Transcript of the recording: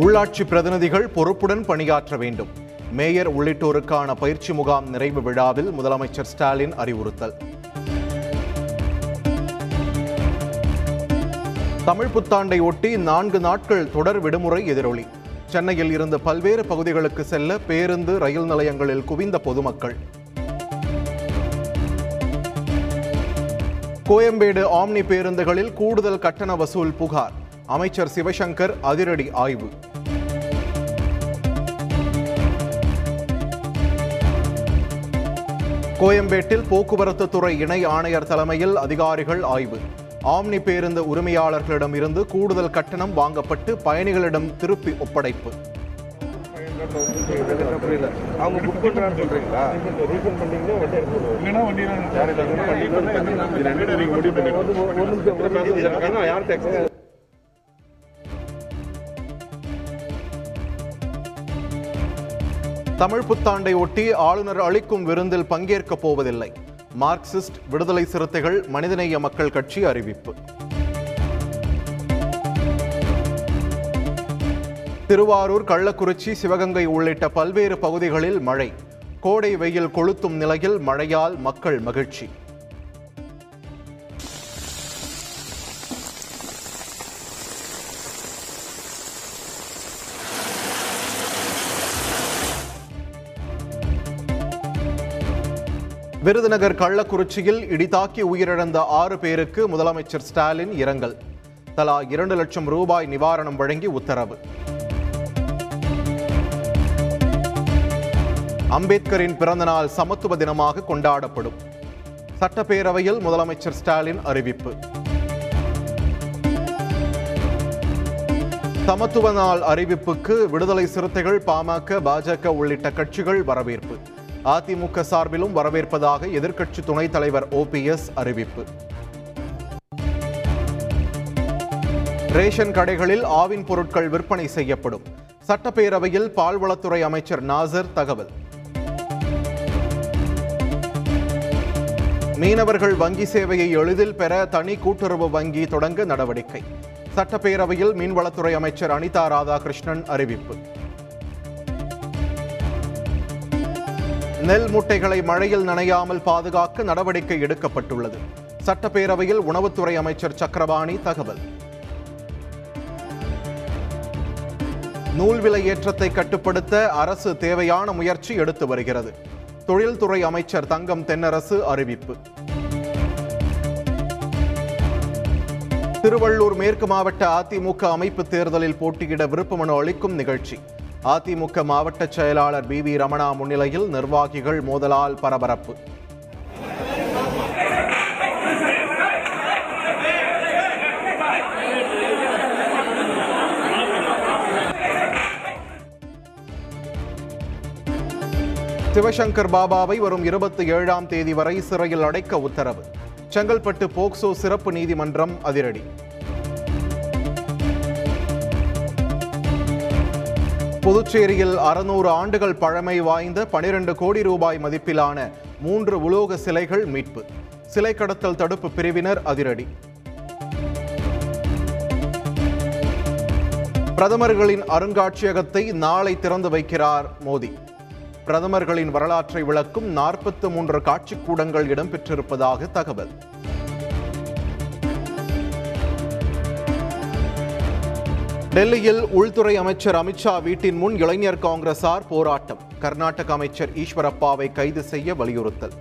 உள்ளாட்சி பிரதிநிதிகள் பொறுப்புடன் பணியாற்ற வேண்டும். மேயர் உள்ளிட்டோருக்கான பயிற்சி முகாம் நிறைவு விழாவில் முதலமைச்சர் ஸ்டாலின் அறிவுறுத்தல். தமிழ் புத்தாண்டை ஒட்டி நான்கு நாட்கள் தொடர் விடுமுறை எதிரொலி. சென்னையில் இருந்து பல்வேறு பகுதிகளுக்கு செல்ல பேருந்து ரயில் நிலையங்களில் குவிந்த பொதுமக்கள். கோயம்பேடு ஆம்னி பேருந்துகளில் கூடுதல் கட்டண வசூல் புகார். அமைச்சர் சிவசங்கர் அதிரடி ஆய்வு கோயம்பேட்டில் போக்குவரத்து துறை இணை ஆணையர் தலைமையில் அதிகாரிகள் ஆய்வு ஆம்னி பேருந்து உரிமையாளர்களிடம் இருந்து கூடுதல் கட்டணம் வாங்கப்பட்டு பயணிகளிடம் திருப்பி ஒப்படைப்பு அவங்க புக் ரீஃபண்ட் பண்ணீங்கன்னா வண்டி எடுத்து யார் டேக்ஸ் தமிழ் புத்தாண்டை ஒட்டி ஆளுநர் அளிக்கும் விருந்தில் பங்கேற்கப் போவதில்லை. மார்க்சிஸ்ட் விடுதலை சிறுத்தைகள் மனிதநேய மக்கள் கட்சி அறிவிப்பு. திருவாரூர் கள்ளக்குறிச்சி சிவகங்கை உள்ளிட்ட பல்வேறு பகுதிகளில் மழை. கோடை வெயில் கொளுத்தும் நிலையில் மழையால் மக்கள் மகிழ்ச்சி. விருதுநகர் கள்ளக்குறிச்சியில் இடிதாக்கி உயிரிழந்த ஆறு பேருக்கு முதலமைச்சர் ஸ்டாலின் இரங்கல். தலா இரண்டு லட்சம் ரூபாய் நிவாரணம் வழங்கி உத்தரவு. அம்பேத்கரின் பிறந்தநாள் சமத்துவ தினமாக கொண்டாடப்படும். சட்டப்பேரவையில் முதலமைச்சர் ஸ்டாலின் அறிவிப்பு. சமத்துவ நாள் அறிவிப்புக்கு விடுதலை சிறுத்தைகள் பாமக பாஜக உள்ளிட்ட கட்சிகள் வரவேற்பு. அதிமுக சார்பிலும் வரவேற்பதாக எதிர்க்கட்சி துணைத் தலைவர் ஓபிஎஸ் அறிவிப்பு. ரேஷன் கடைகளில் ஆவின் பொருட்கள் விற்பனை செய்யப்படும். சட்டப்பேரவையில் பால்வளத்துறை அமைச்சர் நாசர் தகவல். மீனவர்கள் வங்கி சேவையை எளிதில் பெற தனி கூட்டுறவு வங்கி தொடங்க நடவடிக்கை. சட்டப்பேரவையில் மீன்வளத்துறை அமைச்சர் அனிதா ராதாகிருஷ்ணன் அறிவிப்பு. நெல் முட்டைகளை மழையில் நனையாமல் பாதுகாக்க நடவடிக்கை எடுக்கப்பட்டுள்ளது. சட்டப்பேரவையில் உணவுத்துறை அமைச்சர் சக்கரபாணி தகவல். நூல் விலை ஏற்றத்தை கட்டுப்படுத்த அரசு தேவையான முயற்சி எடுத்து வருகிறது. தொழில்துறை அமைச்சர் தங்கம் தென்னரசு அறிவிப்பு. திருவள்ளூர் மேற்கு மாவட்ட அதிமுக அமைப்பு தேர்தலில் போட்டியிட விருப்பமனு அளிக்கும் நிகழ்ச்சி. அதிமுக மாவட்ட செயலாளர் பி வி ரமணா முன்னிலையில் நிர்வாகிகள் மோதலால் பரபரப்பு. சிவசங்கர் பாபாவை வரும் இருபத்தி ஏழாம் தேதி வரை சிறையில் அடைக்க உத்தரவு. செங்கல்பட்டு போக்சோ சிறப்பு நீதிமன்றம் அதிரடி. புதுச்சேரியில் அறுநூறு ஆண்டுகள் பழமை வாய்ந்த பனிரெண்டு கோடி ரூபாய் மதிப்பிலான மூன்று உலோக சிலைகள் மீட்பு. சிலை கடத்தல் தடுப்பு பிரிவினர் அதிரடி. பிரதமர்களின் அருங்காட்சியகத்தை நாளை திறந்து வைக்கிறார் மோடி. பிரதமர்களின் வரலாற்றை விளக்கும் நாற்பத்து மூன்று காட்சிக்கூடங்கள் இடம்பெற்றிருப்பதாக தகவல். டெல்லியில் உள்துறை அமைச்சர் அமித்ஷா வீட்டின் முன் இளைஞர் காங்கிரசார் போராட்டம். கர்நாடக அமைச்சர் ஈஸ்வரப்பாவை கைது செய்ய வலியுறுத்தல்.